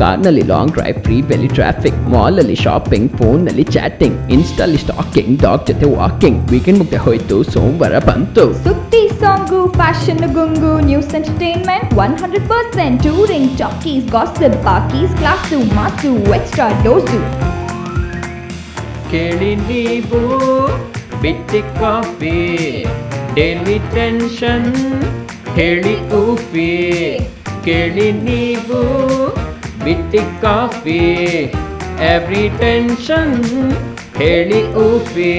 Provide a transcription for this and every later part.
ಕಾರ್ನಲ್ಲಿ long drive free ಬೆಲಿ traffic mall ಅಲ್ಲಿ ಶಾಪಿಂಗ್ ಫೋನ್ ನಲ್ಲಿ ಚಾಟಿಂಗ್ ಇನ್ಸ್ಟಾಲಿ ಸ್ಟಾಕಿಂಗ್ ಡಾಗ್ ಜೊತೆ ವಾಕಿಂಗ್ ವೀಕೆಂಡ್ ಮುಗ್ದೆ ಹೋಯ್ತು ಸೋಮವಾರ ಬಂತು ಸುದ್ದಿ song fashion ಗುಂಗು news entertainment one hundred percent touring talkies gossip ಪಾಕೀಸ್ class mass extra dose ಕೇಳಿ ನೀವು ಬಿಟ್ಟಿ ಕಾಫಿ ಡೈಲಿ ಟೆನ್ಷನ್ ಹೇಳಿ ಊಫಿ ಕೇಳಿ ನೀವು ಬಿಟ್ಟಿ ಕಾಫಿ ಎವ್ರಿ ಟೆನ್ಷನ್ ಹೇಳಿ ಊಫಿ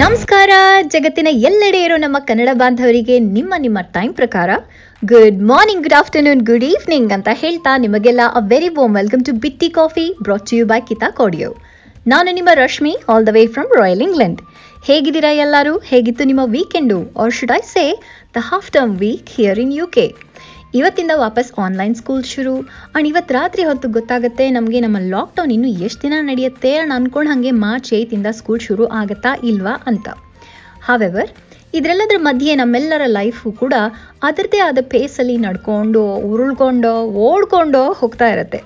ನಮಸ್ಕಾರ, ಜಗತ್ತಿನ ಎಲ್ಲೆಡೆ ಇರೋ ನಮ್ಮ ಕನ್ನಡ ಬಾಂಧವರಿಗೆ ನಿಮ್ಮ ನಿಮ್ಮ ಟೈಮ್ ಪ್ರಕಾರ. Good morning good afternoon good evening ಅಂತ ಹೇಳ್ತಾ ನಿಮಗೆಲ್ಲ a very warm welcome to Bitti coffee brought you by Keisha ಕೋಡಿಯೋ ನಾನು ನಿಮ್ಮ Rashmi all the way from royal England ಹೇಗಿದ್ದೀರಾ ಎಲ್ಲರೂ? ಹೇಗಿತ್ತು ನಿಮ್ಮ weekend or should I say the half term week here in U K ಇವತ್ತಿಂದ ವಾಪಸ್ online school ಶುರು. ಆ್ಯಂಡ್ ಇವತ್ತು ರಾತ್ರಿ ಹೊತ್ತು ಗೊತ್ತಾಗುತ್ತೆ ನಮಗೆ ನಮ್ಮ ಲಾಕ್ಡೌನ್ ಇನ್ನು ಎಷ್ಟು ದಿನ ನಡೆಯುತ್ತೆ ನಾನು ಅನ್ಕೊಂಡು ಹಾಗೆ ಮಾರ್ಚ್ ಏಯ್ತಿಂದ ಸ್ಕೂಲ್ ಶುರು ಆಗುತ್ತಾ ಇಲ್ವಾ ಅಂತ. ಹಾವೆವರ್ ಇದರೆಲ್ಲದರ ಮಧ್ಯೆ ನಮ್ಮೆಲ್ಲರ ಲೈಫು ಕೂಡ ಅದರದೇ ಆದ ಪೇಸಲ್ಲಿ ನಡ್ಕೊಂಡು, ಉರುಳ್ಕೊಂಡು, ಓಡ್ಕೊಂಡು ಹೋಗ್ತಾ ಇರುತ್ತೆ.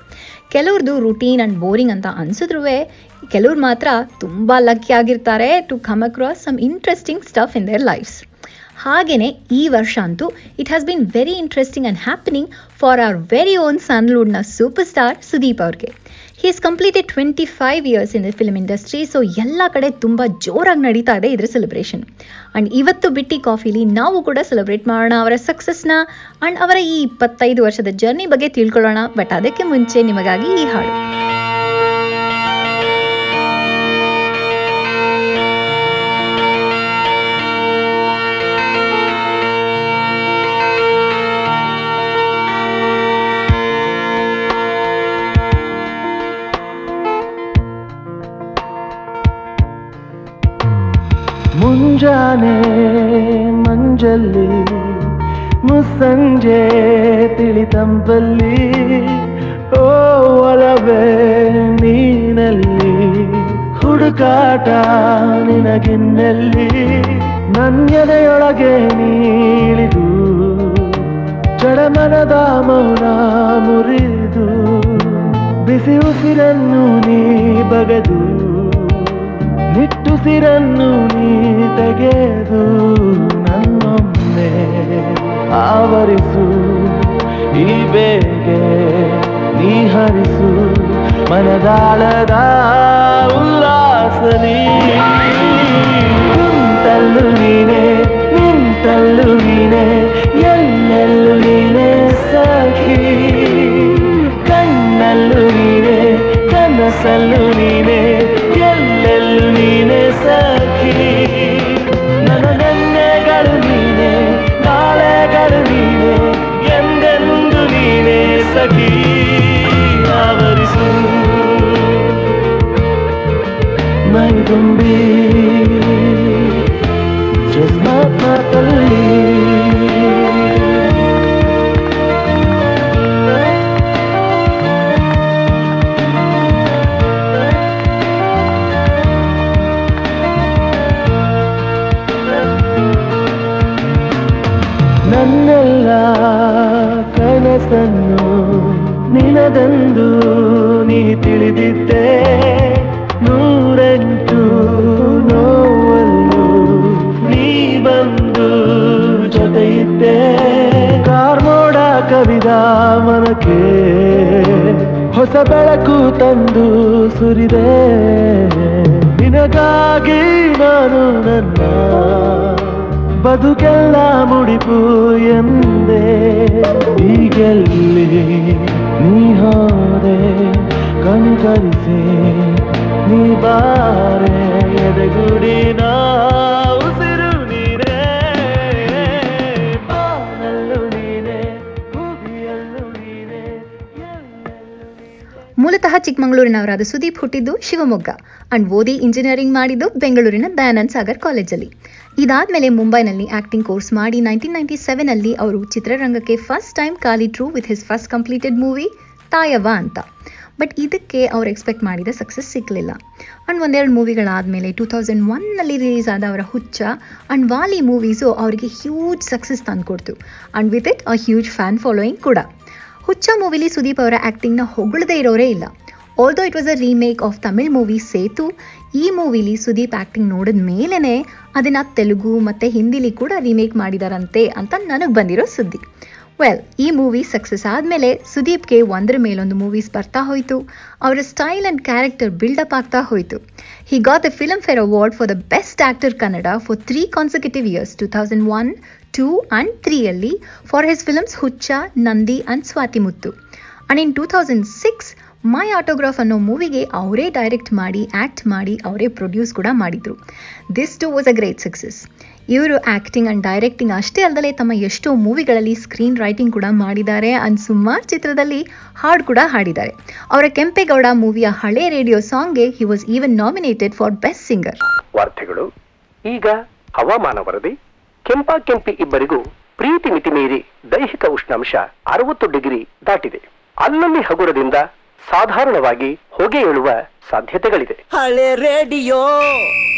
ಕೆಲವ್ರದ್ದು ರುಟೀನ್ ಆ್ಯಂಡ್ ಬೋರಿಂಗ್ ಅಂತ ಅನ್ಸಿದ್ರು ಕೆಲವ್ರು ಮಾತ್ರ ತುಂಬ ಲಕ್ಕಿ ಆಗಿರ್ತಾರೆ to come across some interesting stuff in their lifes ಹಾಗೆಯೇ ಈ ವರ್ಷ ಅಂತೂ it has been very interesting and happening for our very own ಸನ್ಲೂಡ್ನ super star Sudeep ಅವ್ರಿಗೆ. He is completed twenty five years in the film industry so ಎಲ್ಲ ಕಡೆ ತುಂಬ ಜೋರಾಗಿ ನಡೀತಾ ಇದೆ ಇದರ ಸೆಲೆಬ್ರೇಷನ್ ಆ್ಯಂಡ್ ಇವತ್ತು ಬಿಟ್ಟಿ ಕಾಫಿಲಿ ನಾವು ಕೂಡ ಸೆಲೆಬ್ರೇಟ್ ಮಾಡೋಣ ಅವರ ಸಕ್ಸಸ್ನ ಆ್ಯಂಡ್ ಅವರ ಈ ಇಪ್ಪತ್ತೈದು ವರ್ಷದ ಜರ್ನಿ ಬಗ್ಗೆ ತಿಳ್ಕೊಳ್ಳೋಣ ಬಟ್ ಅದಕ್ಕೆ ಮುಂಚೆ ನಿಮಗಾಗಿ ಈ ಹಾಡು. ಮುಂಜಾನೆ ಮಂಜಲ್ಲಿ ಮುಸ್ಸಂಜೆ ತಿಳಿತಂಪಲ್ಲಿ ಓ ಒಲವೇ ನೀನಲ್ಲಿ ಹುಡುಕಾಟ ನಿನಗಿನ್ನಲ್ಲಿ ನನ್ಯದೆಯೊಳಗೆ ನೀಳಿದು, ಜಡಮನದ ಮೌನ ಮುರಿದು, ಬಿಸಿ ಉಸಿರನ್ನು ನೀ ಬಗೆದು ನಿಟ್ಟುಸಿರನ್ನು ನೀ ತೆಗೆದು ನನ್ನೊಮ್ಮೆ ಆವರಿಸು. ಈ ಬೇಗೆ ನೀ ಹರಿಸು. ಮನದಾಳದ ಉಲ್ಲಾಸ ನೀ. ಕುಂತಲ್ಲು ನೀನೆ, ನಿಂತಲ್ಲು ನೀನೆ ಎಲ್ಲೆಲ್ಲು ನೀನೆ ಸಖಿ. ಕಣ್ಣಲ್ಲು ನೀನೆ, ಕನಸಲ್ಲು ನೀನೆ. ನನ್ನೆಲ್ಲ ಕನಸನ್ನು ನಿನದಂದು ನೀ ತಿಳಿದಿದ್ದೆ. ನೂರೆಂಟು ನೋವನ್ನು ನೀ ಬಂದು ಜೊತೆಯಿದ್ದೆ. ಕಾರ್ಮೋಡ ಕವಿದ ಮನಕ್ಕೆ ಹೊಸ ಬೆಳಕು ತಂದು ಸುರಿದೆ. ನಿನಗಾಗಿ ನಾನು ನನ್ನ ಬದುಕೆಲ್ಲ ಮುಡಿಪು ಎಂದೆ. ಈಗೆಲ್ಲಿ ನೀ ಹೋದೆ ಕನಿಕರಿಸಿ ನೀ ಬಾರೆ, ಎದೆಗುಡಿ ಉಸಿರು ನೀನೇ ಬಾನಲ್ಲು ನೀನೆ ಭೂಮಿಯಲ್ಲೂ ನೀನೆ. ಮೂಲತಃ ಚಿಕ್ಕಮಗಳೂರಿನವರಾದ ಸುದೀಪ್ ಹುಟ್ಟಿದ್ದು ಶಿವಮೊಗ್ಗ. ಅಂಡ್ ಓದಿ ಇಂಜಿನಿಯರಿಂಗ್ ಮಾಡಿದ್ದು ಬೆಂಗಳೂರಿನ ದಯಾನಂದ್ ಸಾಗರ್ ಕಾಲೇಜಲ್ಲಿ. ಇದಾದ್ಮೇಲೆ ಮುಂಬೈನಲ್ಲಿ ಆಕ್ಟಿಂಗ್ ಕೋರ್ಸ್ ಮಾಡಿ ನೈನ್ಟೀನ್ ನೈಂಟಿ ಸೆವೆನಲ್ಲಿ ಅವರು ಚಿತ್ರರಂಗಕ್ಕೆ first time ಕಾಲಿಟ್ರು with his first completed movie Thayavva ಅಂತ. ಬಟ್ ಇದಕ್ಕೆ ಅವ್ರು ಎಕ್ಸ್ಪೆಕ್ಟ್ ಮಾಡಿದ ಸಕ್ಸಸ್ ಸಿಗಲಿಲ್ಲ. ಆ್ಯಂಡ್ ಒಂದೆರಡು ಮೂವಿಗಳಾದಮೇಲೆ ಟೂ ತೌಸಂಡ್ ಒನ್ನಲ್ಲಿ ರಿಲೀಸ್ ಆದ ಅವರ ಹುಚ್ಚ ಆ್ಯಂಡ್ ವಾಲಿ ಮೂವೀಸು ಅವರಿಗೆ huge success ತಂದುಕೊಡ್ತು. And with it a huge fan following ಕೂಡ. ಹುಚ್ಚ ಮೂವಿಲಿ ಸುದೀಪ್ ಅವರ ಆ್ಯಕ್ಟಿಂಗ್ನ ಹೊಗಳದೇ ಇರೋರೇ ಇಲ್ಲ. Although it was a remake of Tamil movie Sethu ಈ ಮೂವಿಲಿ ಸುದೀಪ್ ಆ್ಯಕ್ಟಿಂಗ್ ನೋಡಿದ ಮೇಲೇ ಅದನ್ನು ತೆಲುಗು ಮತ್ತು ಹಿಂದಿಲಿ ಕೂಡ ರೀಮೇಕ್ ಮಾಡಿದಾರಂತೆ ಅಂತ ನನಗೆ ಬಂದಿರೋ ಸುದ್ದಿ. ವೆಲ್ ಈ ಮೂವಿ ಸಕ್ಸಸ್ ಆದಮೇಲೆ ಸುದೀಪ್ಗೆ ಒಂದರ ಮೇಲೊಂದು ಮೂವೀಸ್ ಬರ್ತಾ ಹೋಯಿತು. ಅವರ ಸ್ಟೈಲ್ ಆ್ಯಂಡ್ ಕ್ಯಾರೆಕ್ಟರ್ ಬಿಲ್ಡಪ್ ಆಗ್ತಾ ಹೋಯಿತು. He got the Filmfare award for the best actor Kannada for three consecutive years two thousand one two and ತ್ರೀಯಲ್ಲಿ for his films Huchcha Nandi and Swathi Muthu and in two thousand six My Autograph ಅನ್ನೋ ಮೂವಿಗೆ ಅವರೇ direct ಮಾಡಿ act ಮಾಡಿ, ಅವರೇ produce ಕೂಡ ಮಾಡಿದರು. This too was a great success ಇವರು acting and directing ಅಷ್ಟೇ ಅಲ್ಲದೆ ತಮ್ಮ ಎಷ್ಟೋ ಮೂವಿಗಳಲ್ಲಿ ಸ್ಕ್ರೀನ್ ರೈಟಿಂಗ್ ಕೂಡ ಮಾಡಿದ್ದಾರೆ ಆ್ಯಂಡ್ ಸುಮಾರು ಚಿತ್ರದಲ್ಲಿ ಹಾಡು ಕೂಡ ಹಾಡಿದ್ದಾರೆ. ಅವರ ಕೆಂಪೇಗೌಡ ಮೂವಿಯ ಹಳೆ radio ಸಾಂಗ್ಗೆ he was even nominated for best singer ವಾರ್ತೆಗಳು, ಈಗ ಹವಾಮಾನ ವರದಿ, ಕೆಂಪ ಕೆಂಪಿ ಇಬ್ಬರಿಗೂ ಪ್ರೀತಿ ಮಿತಿ ಮೀರಿ ದೈಹಿಕ ಉಷ್ಣಾಂಶ ಅರವತ್ತು ಡಿಗ್ರಿ ದಾಟಿದೆ. ಅಲ್ಲಲ್ಲಿ ಹಗುರದಿಂದ ಸಾಧಾರಣವಾಗಿ ಹೊಗೆ ಏಳುವ ಸಾಧ್ಯತೆಗಳಿದೆ. ಹಳೆ ರೇಡಿಯೋ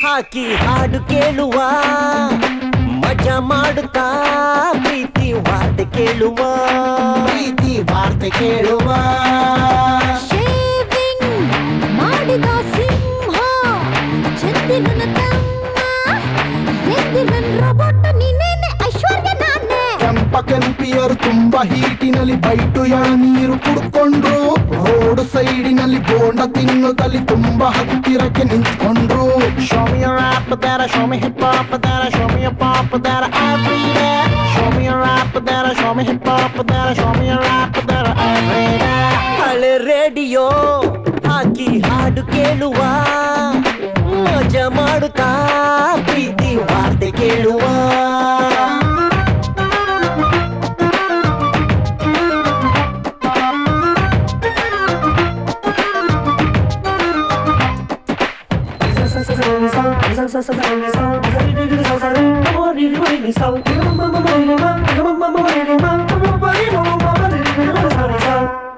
ಹಾಕಿ ಹಾಡು ಕೇಳುವ, ಮಜಾ ಮಾಡುತ್ತಾ, ಪ್ರೀತಿ ವಾರ್ತೆ ಕೇಳುವ, ಪ್ರೀತಿ ವಾರ್ತೆ ಕೇಳುವ. ಕೆಂಪಿಯರು ತುಂಬಾ ಹೀಟಿನಲ್ಲಿ ಬೈಟು ಯಾಣ ನೀರು ಕುಡ್ಕೊಂಡ್ರು. ರೋಡ್ ಸೈಡಿನಲ್ಲಿ ಬೋಂಡ ತಿನ್ನುತ್ತಲ್ಲಿ ತುಂಬಾ ಹತ್ತಿರಕ್ಕೆ ನಿಂತ್ಕೊಂಡ್ರು. ಸ್ವಾಮಿಯ ಆಪ್ ದಾರ ಸ್ವಾಮಿ ಹಿಪ್ಪಾಪ ದಾರ ಸ್ವಾಮಿಯ ಪಾಪ ದಾರ ಸ್ವಾಮಿಯ ಆಪ್ ದಾರ ಸ್ವಾಮಿ ಹಿಪ್ಪಾಪ ಹಳೆ ರೇಡಿಯೋ ಹಾಕಿ ಹಾಡು ಕೇಳುವ ಮಜ ಮಾಡುತ್ತಾ ಪ್ರೀತಿ ವಾರ್ತೆ ಕೇಳುವ.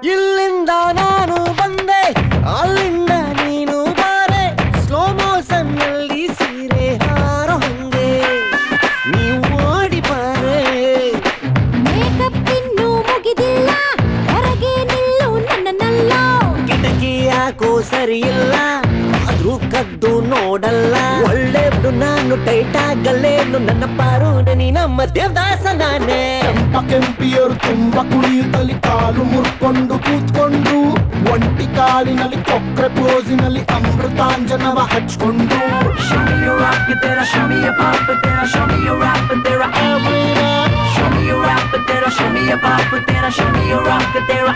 ಇಲ್ಲಿಂದ ನಾನು ಬಂದೆ ಅಲ್ಲಿಂದ ನೀನು ಬಾರೆ. ಸ್ಲೋ ಮೋಷನ್ನಲ್ಲಿ ಸೀರೆ ಹಾರೋ ಹಂಗೆ ನೀವು ಓಡಿ ಬಾರೆ. ಮೇಕಪ್ ಇನ್ನು ಮುಗಿದಿಲ್ಲ ಹೊರಗೆ ನಿಲ್ಲು ನನ್ನನ್ನಲ್ಲ. ಕಿಟಕಿ ಯಾಕೋ ಸರಿಯಿಲ್ಲ ಆದ್ರೂ ಕದ್ದು ನೋಡಲ್ಲ. ನಾನು ಟೈಟ್ ಆಗಲ್ಲೇನು ನನ್ನ ಪಾರು ನೀ ನಮ್ಮ ದೇವದಾಸ ನಾನೇ. ಕೆಂಪ ಕೆಂಪಿಯರು ತುಂಬಾ ಕುಳಿಯುತ್ತಲ್ಲಿ ಕಾಲು ಮುರ್ಕೊಂಡು ಕೂತ್ಕೊಂಡು ಒಂಟಿ ಕಾಲಿನಲ್ಲಿ ಚೊಕ್ರೆ ಪೋಸಿನಲ್ಲಿ ಅಮೃತಾಂಜನವ ಹಚ್ಕೊಂಡು. ಶಮಿಯು ರಾಪ ತೇರ ಶಮಿಯ ಪಾಪ ತೇರ ಶಮಿಯು ರಾಪ ತೇರ ಶಮಿಯ ಪಾಪ ತೇರ ಶಮಿಯು ರಾಪ ತೇರ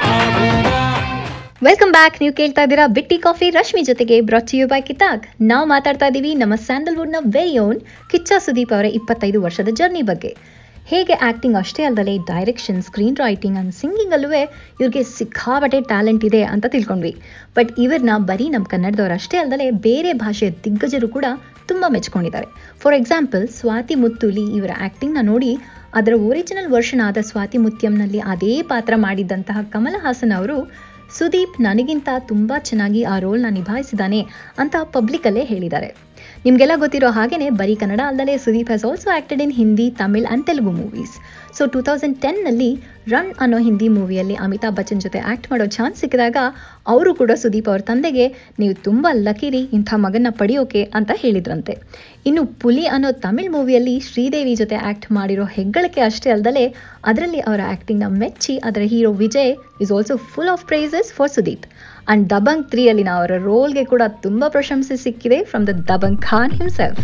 ವೆಲ್ಕಮ್ ಬ್ಯಾಕ್ ನೀವು ಕೇಳ್ತಾ ಇದ್ದೀರಾ ಬಿಟ್ಟಿ ಕಾಫಿ. ರಶ್ಮಿ ಜೊತೆಗೆ ಬ್ರಾಚ್ ಯು ಬೈ ಕಿತಾಕ್ ನಾವು ಮಾತಾಡ್ತಾ ಇದ್ದೀವಿ ನಮ್ಮ ಸ್ಯಾಂಡಲ್ವುಡ್ನ ವೆರಿ ಓನ್ ಕಿಚ್ಚ ಸುದೀಪ್ ಅವರ ಇಪ್ಪತ್ತೈದು ವರ್ಷದ ಜರ್ನಿ ಬಗ್ಗೆ. ಹೇಗೆ ಆ್ಯಕ್ಟಿಂಗ್ ಅಷ್ಟೇ ಅಲ್ಲದೆ ಡೈರೆಕ್ಷನ್ ಸ್ಕ್ರೀನ್ ರೈಟಿಂಗ್ ಆ್ಯಂಡ್ ಸಿಂಗಿಂಗಲ್ಲೂ ಇವ್ರಿಗೆ ಸಿಕ್ಕಾಬಟ್ಟೆ ಟ್ಯಾಲೆಂಟ್ ಇದೆ ಅಂತ ತಿಳ್ಕೊಂಡ್ವಿ. ಬಟ್ ಇವ್ರನ್ನ ಬರೀ ನಮ್ಮ ಕನ್ನಡದವ್ರು ಅಷ್ಟೇ ಅಲ್ಲದೆ ಬೇರೆ ಭಾಷೆಯ ದಿಗ್ಗಜರು ಕೂಡ ತುಂಬ ಮೆಚ್ಕೊಂಡಿದ್ದಾರೆ. ಫಾರ್ ಎಕ್ಸಾಂಪಲ್ ಸ್ವಾತಿ ಮುತ್ತುಲಿ ಇವರ ಆ್ಯಕ್ಟಿಂಗ್ನ ನೋಡಿ ಅದರ ಒರಿಜಿನಲ್ ವರ್ಷನ್ ಆದ ಸ್ವಾತಿ ಮುತ್ಯಂನಲ್ಲಿ ಅದೇ ಪಾತ್ರ ಮಾಡಿದ್ದಂತಹ ಕಮಲ ಹಾಸನ್ ಅವರು ಸುದೀಪ್ ನನಗಿಂತ ತುಂಬ ಚೆನ್ನಾಗಿ ಆ ರೋಲ್ನ ನಿಭಾಯಿಸಿದ್ದಾನೆ ಅಂತ ಪಬ್ಲಿಕಲ್ಲೇ ಹೇಳಿದ್ದಾರೆ. ನಿಮಗೆಲ್ಲ ಗೊತ್ತಿರೋ ಹಾಗೆಯೇ ಬರೀ ಕನ್ನಡ ಅಲ್ಲದೆ Sudeep has also acted in Hindi Tamil and Telugu movies so two thousand ಟೆನ್ನಲ್ಲಿ Rann ಅನ್ನೋ ಹಿಂದಿ ಮೂವಿಯಲ್ಲಿ ಅಮಿತಾಬ್ ಬಚ್ಚನ್ ಜೊತೆ ಆ್ಯಕ್ಟ್ ಮಾಡೋ ಚಾನ್ಸ್ ಸಿಕ್ಕಿದಾಗ ಅವರು ಕೂಡ ಸುದೀಪ್ ಅವ್ರ ತಂದೆಗೆ ನೀವು ತುಂಬ ಲಕಿರಿ ಇಂಥ ಮಗನ್ನ ಪಡೆಯೋಕೆ ಅಂತ ಹೇಳಿದ್ರಂತೆ. ಇನ್ನು ಪುಲಿ ಅನ್ನೋ ತಮಿಳ್ ಮೂವಿಯಲ್ಲಿ ಶ್ರೀದೇವಿ ಜೊತೆ ಆ್ಯಕ್ಟ್ ಮಾಡಿರೋ ಹೆಗ್ಗಳಿಕೆ ಅಷ್ಟೇ ಅಲ್ಲದೆ ಅದರಲ್ಲಿ ಅವರ ಆ್ಯಕ್ಟಿಂಗ್ನ ಮೆಚ್ಚಿ, ಅದರ hero Vijay is also full of praises for Sudeep and Dabangg ತ್ರೀಯಲ್ಲಿನ ಅವರ ರೋಲ್ಗೆ ಕೂಡ ತುಂಬ ಪ್ರಶಂಸೆ ಸಿಕ್ಕಿದೆ from the Dabangg Khan himself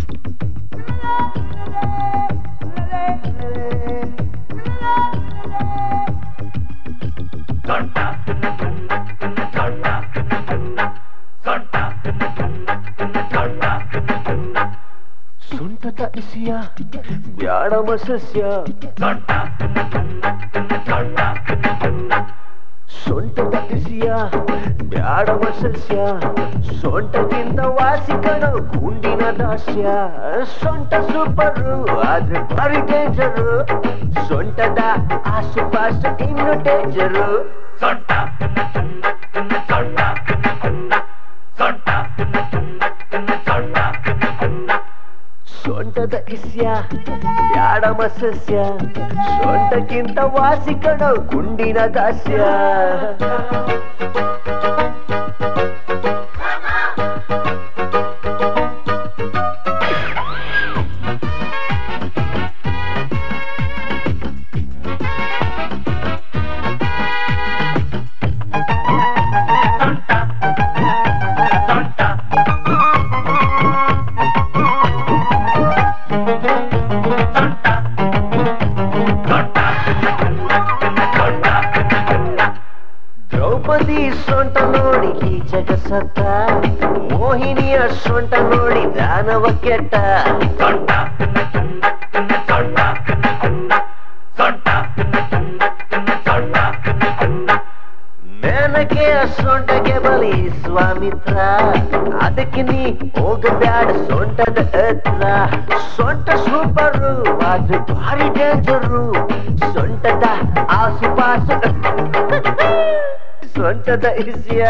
ಸೊಂಟದ ಇಸಿಯ, ಬ್ಯಾಡಮ ಸಸ್ಯ. ಸೊಂಟದ ಬ್ಯಾಡವ ಸಸ್ಯ, ಸೊಂಟದಿಂದ ವಾಸಿಕನ ಗುಂಡಿನ ದಾಸ್ಯ. ಸೊಂಟ ಸೂಪರು, ಆದ್ರೆ ಭಾರಿ ಡೇಂಜರು ಸೊಂಟದ ಆಸುಪಾಸು ಇನ್ನು ಡೇಂಜರು ಸೊಂಟ ಸೊಂಟ ಸೊಂಟದ ಸಸ್ಯ ಸೊಂಟಕ್ಕಿಂತ ವಾಸಿ ಗುಂಡಿನ ದಾಸ್ಯ. ದ್ರೌಪದಿ ಸೊಂಟ ನೋಡಿ ಈ ಜಗಸತ್ತ. ಮೋಹಿನಿಯ ಸೊಂಟ ನೋಡಿ ದಾನವ ಕೆಟ್ಟ. ಮೇನಕೆಯ ಸೊಂಟಗೆ ಬಲಿ ಸ್ವಾಮಿತ್ರ. ಅದಕ್ಕೆ ನೀ ಹೋಗಬ್ಯಾಡ ಸೊಂಟದ ಹತ್ರ. ಸೊಂಟ ಸೂಪರು, ಆದ್ರೆ ಭಾರಿ ಡೇಂಜರು ಸೊಂಟದ ಆಸುಪಾಸು. ಸೊಂಟದ ಇಸ್ಯ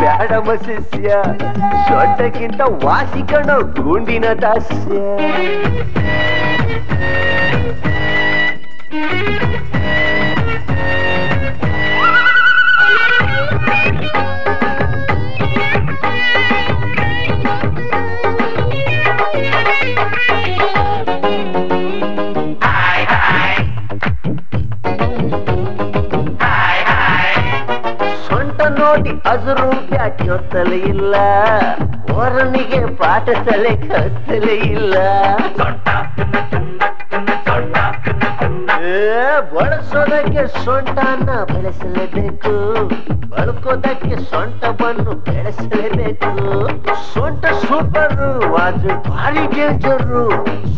ಬ್ಯಾಡ ಮಸಿಸ್ಯ ಸೊಂಟಕ್ಕಿಂತ ವಾಸಿ ಕಣ ಗುಂಡಿನ ದಾಸ್ಯ. ಬ್ಯಾಟ್ಯೊತ್ತಲೇ ಇಲ್ಲ. ಓರನಿಗೆ ಪಾಠ ತಲೆ ಕತ್ತಲೇ ಇಲ್ಲ. ಬಳಸೋದಕ್ಕೆ ಸೊಂಟನ ಬೆಳೆಸಲೇಬೇಕು. ಬಳಕೋದಕ್ಕೆ ಸೊಂಟವನ್ನು ಬೆಳೆಸಲೇಬೇಕು. ಸೊಂಟ ಸೂಪರು ಆದ್ರೆ ಭಾರಿ ಡೇಂಜರು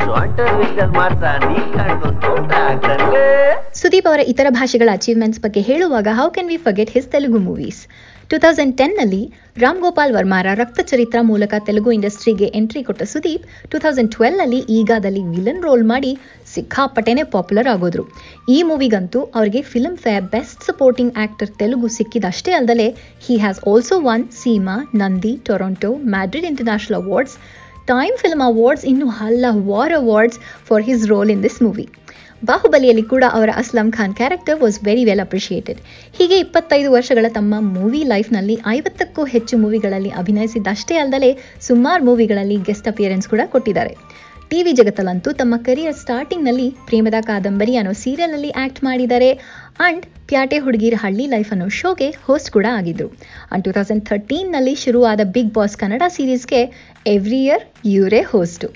ಸೊಂಟ ವಿಜಲ್ ಮಾತ್ರ ನೀ ಕಂಡು ತೋಟ ಆಗಲೇ ಸುದೀಪ್ ಅವರ ಇತರ ಭಾಷೆಗಳ ಅಚೀವ್ಮೆಂಟ್ಸ್ ಬಗ್ಗೆ ಹೇಳುವಾಗ how can we forget his Telugu movies two thousand ಟೆನ್ನಲ್ಲಿ Ram Gopal ವರ್ಮಾರ ರಕ್ತ ಚರಿತ್ರ ಮೂಲಕ ತೆಲುಗು ಇಂಡಸ್ಟ್ರಿಗೆ ಎಂಟ್ರಿ ಕೊಟ್ಟ ಸುದೀಪ್ ಟೂ ತೌಸಂಡ್ ಟ್ವೆಲ್ನಲ್ಲಿ ಈಗಾದಲ್ಲಿ ವಿಲನ್ ರೋಲ್ ಮಾಡಿ ಸಿಕ್ಕಾಪಟ್ಟೆನೆ ಪಾಪ್ಯುಲರ್ ಆಗೋದ್ರು. ಈ ಮೂವಿಗಂತೂ ಅವರಿಗೆ Filmfare best supporting actor Telugu ಸಿಕ್ಕಿದಷ್ಟೇ ಅಲ್ಲದೆ he has also won SIIMA Nandi Toronto Madrid international awards time film awards ಇನ್ನು ಹಲವಾರು awards for his role in this movie ಬಾಹುಬಲಿಯಲ್ಲಿ ಕೂಡ ಅವರ Aslam Khan character was very well appreciated ಹೀಗೆ ಇಪ್ಪತ್ತೈದು ವರ್ಷಗಳ ತಮ್ಮ movie ಲೈಫ್ನಲ್ಲಿ ಐವತ್ತಕ್ಕೂ ಹೆಚ್ಚು ಮೂವಿಗಳಲ್ಲಿ ಅಭಿನಯಿಸಿದ್ದಷ್ಟೇ ಅಲ್ಲದೆ ಸುಮಾರು ಮೂವಿಗಳಲ್ಲಿ ಗೆಸ್ಟ್ ಅಪಿಯರೆನ್ಸ್ ಕೂಡ ಕೊಟ್ಟಿದ್ದಾರೆ. ಟಿವಿ ಜಗತ್ತಲ್ಲಂತೂ ತಮ್ಮ ಕರಿಯರ್ ಸ್ಟಾರ್ಟಿಂಗ್ನಲ್ಲಿ ಪ್ರೇಮದ ಕಾದಂಬರಿ ಅನ್ನೋ ಸೀರಿಯಲಲ್ಲಿ ಆ್ಯಕ್ಟ್ ಮಾಡಿದ್ದಾರೆ. ಅಂಡ್ ಪ್ಯಾಟೆ ಹುಡುಗಿರ ಹಳ್ಳಿ ಲೈಫ್ ಅನ್ನೋ ಶೋಗೆ ಹೋಸ್ಟ್ ಕೂಡ ಆಗಿದ್ರು. ಅಂಡ್ ಟೂ ತೌಸಂಡ್ ಥರ್ಟೀನ್ನಲ್ಲಿ ಶುರುವಾದ ಬಿಗ್ ಬಾಸ್ ಕನ್ನಡ ಸೀರೀಸ್ಗೆ ಎವ್ರಿ ಇಯರ್ ಇವರೇ ಹೋಸ್ಟು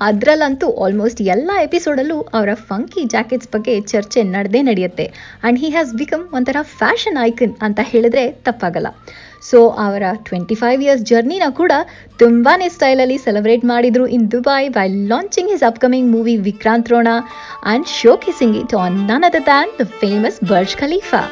ಅದರಲ್ಲಂತೂ ಆಲ್ಮೋಸ್ಟ್ ಎಲ್ಲ ಎಪಿಸೋಡಲ್ಲೂ ಅವರ ಫಂಕಿ ಜಾಕೆಟ್ಸ್ ಬಗ್ಗೆ ಚರ್ಚೆ ನಡೆದೇ ನಡೆಯುತ್ತೆ. ಆ್ಯಂಡ್ ಹಿ ಹ್ಯಾಸ್ ಬಿಕಮ್ ಒಂಥರ ಫ್ಯಾಷನ್ ಐಕನ್ ಅಂತ ಹೇಳಿದ್ರೆ ತಪ್ಪಾಗಲ್ಲ. ಸೊ ಅವರ ಟ್ವೆಂಟಿ ಫೈವ್ ಇಯರ್ಸ್ ಜರ್ನಿನ ಕೂಡ ತುಂಬಾ ಸ್ಟೈಲಲ್ಲಿ ಸೆಲೆಬ್ರೇಟ್ ಮಾಡಿದ್ರು in Dubai by launching his upcoming movie Vikrant Rona and showcasing it on none other than the famous Burj Khalifa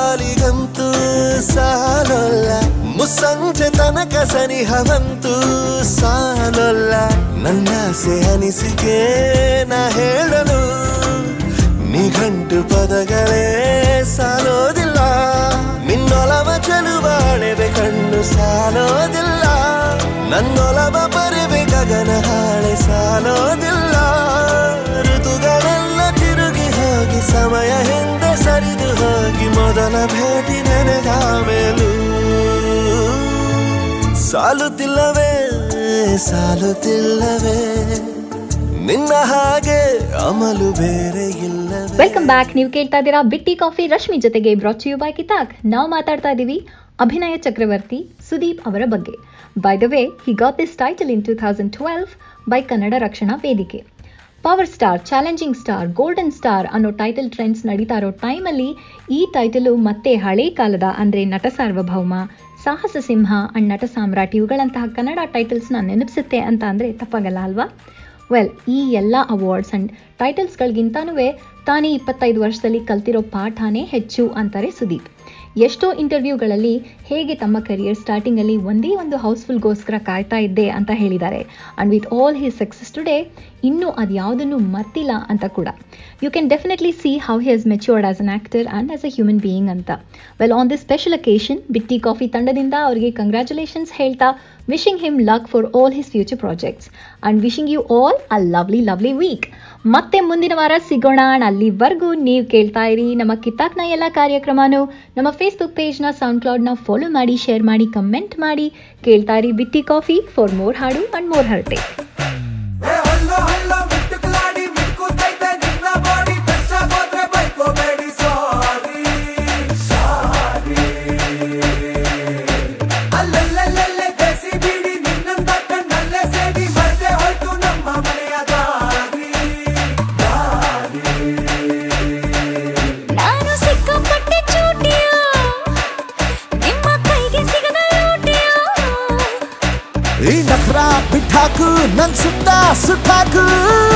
ಸಾಲಿಗಂತೂ ಸಾಲೊಲ್ಲ. ಮುಸ್ಸಂಜೆ ತನಕ ಸನಿಹವಂತೂ ಸಾಲೊಲ್ಲ. ನನ್ನಾಸೆ ಅನಿಸಿಕೆ ನಾ ಹೇಳಲು ನಿಘಂಟು ಪದಗಳೇ ಸಾಲೋದಿಲ್ಲ. ನಿನ್ನೊಲವ ಚೆಲುವಾಳೆವೆ ಕಣ್ಣು ಸಾಲೋದಿಲ್ಲ. ನನ್ನೊಲವ ಬರೆವೆ ಗಗನ ಹಾಳೆ ಸಾಲೋದಿಲ್ಲ. ಋತುಗಳೆಲ್ಲ ಸಮಯ ಹಿಂದೆ ಸರಿದು ಹೋಗಿ ಮೊದಲ ಭೇಟಿ ನೆನೆದ ಮೇಲೂ. ಸಾಲುತ್ತಿಲ್ಲವೇ ಸಾಲುತ್ತಿಲ್ಲವೇ, ನಿನ್ನ ಹಾಗೆ ಅಮಲು ಬೇರೆ ಇಲ್ಲ ವೆಲ್ಕಮ್ ಬ್ಯಾಕ್ ನೀವು ಕೇಳ್ತಾ ಇದ್ದೀರಾ ಬಿಟ್ಟಿ ಕಾಫಿ ರಶ್ಮಿ ಜೊತೆಗೆ ಬ್ರಾಚ್ ಯು ಬೈ ಕಿತಾಕ್ ನಾವು ಮಾತಾಡ್ತಾ ಇದ್ದೀವಿ ಅಭಿನಯ ಚಕ್ರವರ್ತಿ ಸುದೀಪ್ ಅವರ ಬಗ್ಗೆ. By the way he got this title in two thousand twelve by Kannada Rakshana Vedike power star challenging star golden star ಅನ್ನೋ ಟೈಟಲ್ ಟ್ರೆಂಡ್ಸ್ ನಡೀತಾ ಇರೋ ಟೈಮಲ್ಲಿ ಈ ಟೈಟಲು ಮತ್ತೆ ಹಳೆ ಕಾಲದ ಅಂದರೆ ನಟ ಸಾರ್ವಭೌಮ, ಸಾಹಸ ಸಿಂಹ ಅಂಡ್ ನಟ ಸಾಮ್ರಾಟ್ ಇವುಗಳಂತಹ ಕನ್ನಡ ಟೈಟಲ್ಸ್ನ ನೆನಪಿಸುತ್ತೆ ಅಂತ ಅಂದರೆ ತಪ್ಪಾಗಲ್ಲ ಅಲ್ವಾ? ವೆಲ್ ಈ ಎಲ್ಲ ಅವಾರ್ಡ್ಸ್ ಅಂಡ್ ಟೈಟಲ್ಸ್ಗಳಿಗಿಂತನೂ ತಾನೇ ಇಪ್ಪತ್ತೈದು ವರ್ಷದಲ್ಲಿ ಕಲ್ತಿರೋ ಪಾಠನೇ ಹೆಚ್ಚು ಅಂತಾರೆ ಸುದೀಪ್. ಎಷ್ಟೋ ಇಂಟರ್ವ್ಯೂಗಳಲ್ಲಿ ಹೇಗೆ ತಮ್ಮ ಕರಿಯರ್ ಸ್ಟಾರ್ಟಿಂಗಲ್ಲಿ ಒಂದೇ ಒಂದು ಹೌಸ್ಫುಲ್ಗೋಸ್ಕರ ಕಾಯ್ತಾ ಇದ್ದೆ ಅಂತ ಹೇಳಿದ್ದಾರೆ. And with all he success today ಇನ್ನೂ ಅದು ಯಾವುದನ್ನು ಮರ್ತಿಲ್ಲ ಅಂತ ಕೂಡ. You can definitely see how he has matured as an actor and as a human being ಅಂತ. Well on this special occasion Bitti coffee ತಂಡದಿಂದ ಅವರಿಗೆ ಕಂಗ್ರ್ಯಾಚುಲೇಷನ್ಸ್ ಹೇಳ್ತಾ wishing him luck for all his future projects and wishing you all a lovely lovely week ಮತ್ತೆ ಮುಂದಿನ ವಾರ ಸಿಗೋಣ. ಅಲ್ಲಿವರೆಗೂ ನೀವು ಕೇಳ್ತಾ ಇರಿ. ನಮ್ಮ ಕಿತಾಕ್ನ ಎಲ್ಲ ಕಾರ್ಯಕ್ರಮನೂ ನಮ್ಮ ಫೇಸ್ಬುಕ್ ಪೇಜ್ನ ಸೌಂಡ್ ಕ್ಲೌಡ್ನ ಫಾಲೋ ಮಾಡಿ ಶೇರ್ ಮಾಡಿ ಕಮೆಂಟ್ ಮಾಡಿ. ಕೇಳ್ತಾ ಇರಿ ಬಿಟ್ಟಿ ಕಾಫಿ. ಫಾರ್ ಮೋರ್ ಹಾಡು ಅಂಡ್ ಮೋರ್ ಹರಟೆ 스타그 난 춥다 스파크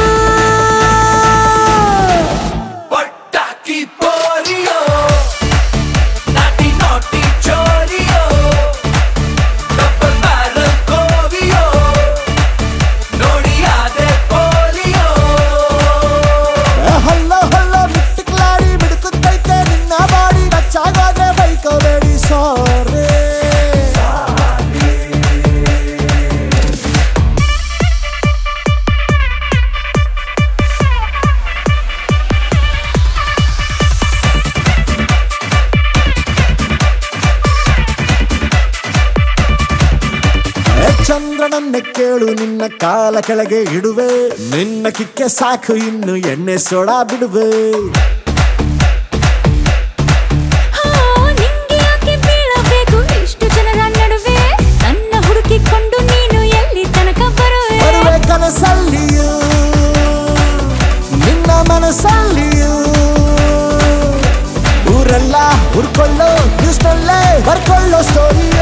ಕೇಳು ನಿನ್ನ ಕಾಲ ಕೆಳಗೆ ಇಡುವೆ. ನಿನ್ನ ಕಿಕ್ಕೆ ಸಾಕು ಇನ್ನು ಎಣ್ಣೆ ಸೋಡ ಬಿಡುವೆ. ನನ್ನ ಕನಸಲ್ಲಿಯೂ ಮನಸ್ಸಲ್ಲಿಯೂ. ಊರೆಲ್ಲ ಹುರ್ಕೊಳ್ಳೋ ನ್ಯೂಸ್ನಲ್ಲೇ ಬರ್ಕೊಳ್ಳೋ ಸ್ಟೋರಿಯೋ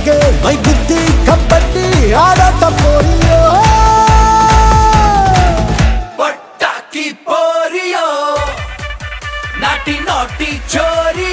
ಮೈಗೆ ಮೈ ಗುದ್ದಿ ಕಬ್ಬಡ್ಡಿ ಆಡಾಟ ಪೋರಿಯೋ ಪಟಾಕಿ ಪೋರಿಯೋ ನಾಟಿ ನಾಟಿ ಚೋರಿ